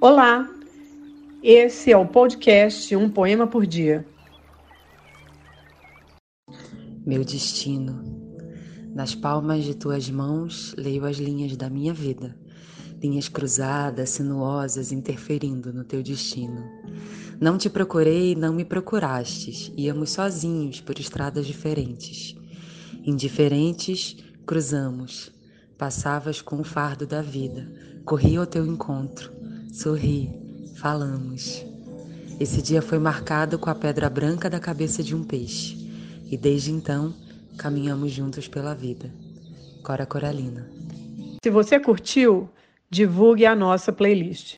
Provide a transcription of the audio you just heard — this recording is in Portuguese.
Olá, esse é o podcast Um Poema por Dia. Meu destino. Nas palmas de tuas mãos leio as linhas da minha vida, linhas cruzadas, sinuosas, interferindo no teu destino. Não te procurei, não me procurastes, íamos sozinhos por estradas diferentes. Indiferentes, cruzamos. Passavas com o fardo da vida, corri ao teu encontro, sorri, falamos. Esse dia foi marcado com a pedra branca da cabeça de um peixe, e desde então caminhamos juntos pela vida. Cora Coralina. Se você curtiu, divulgue a nossa playlist.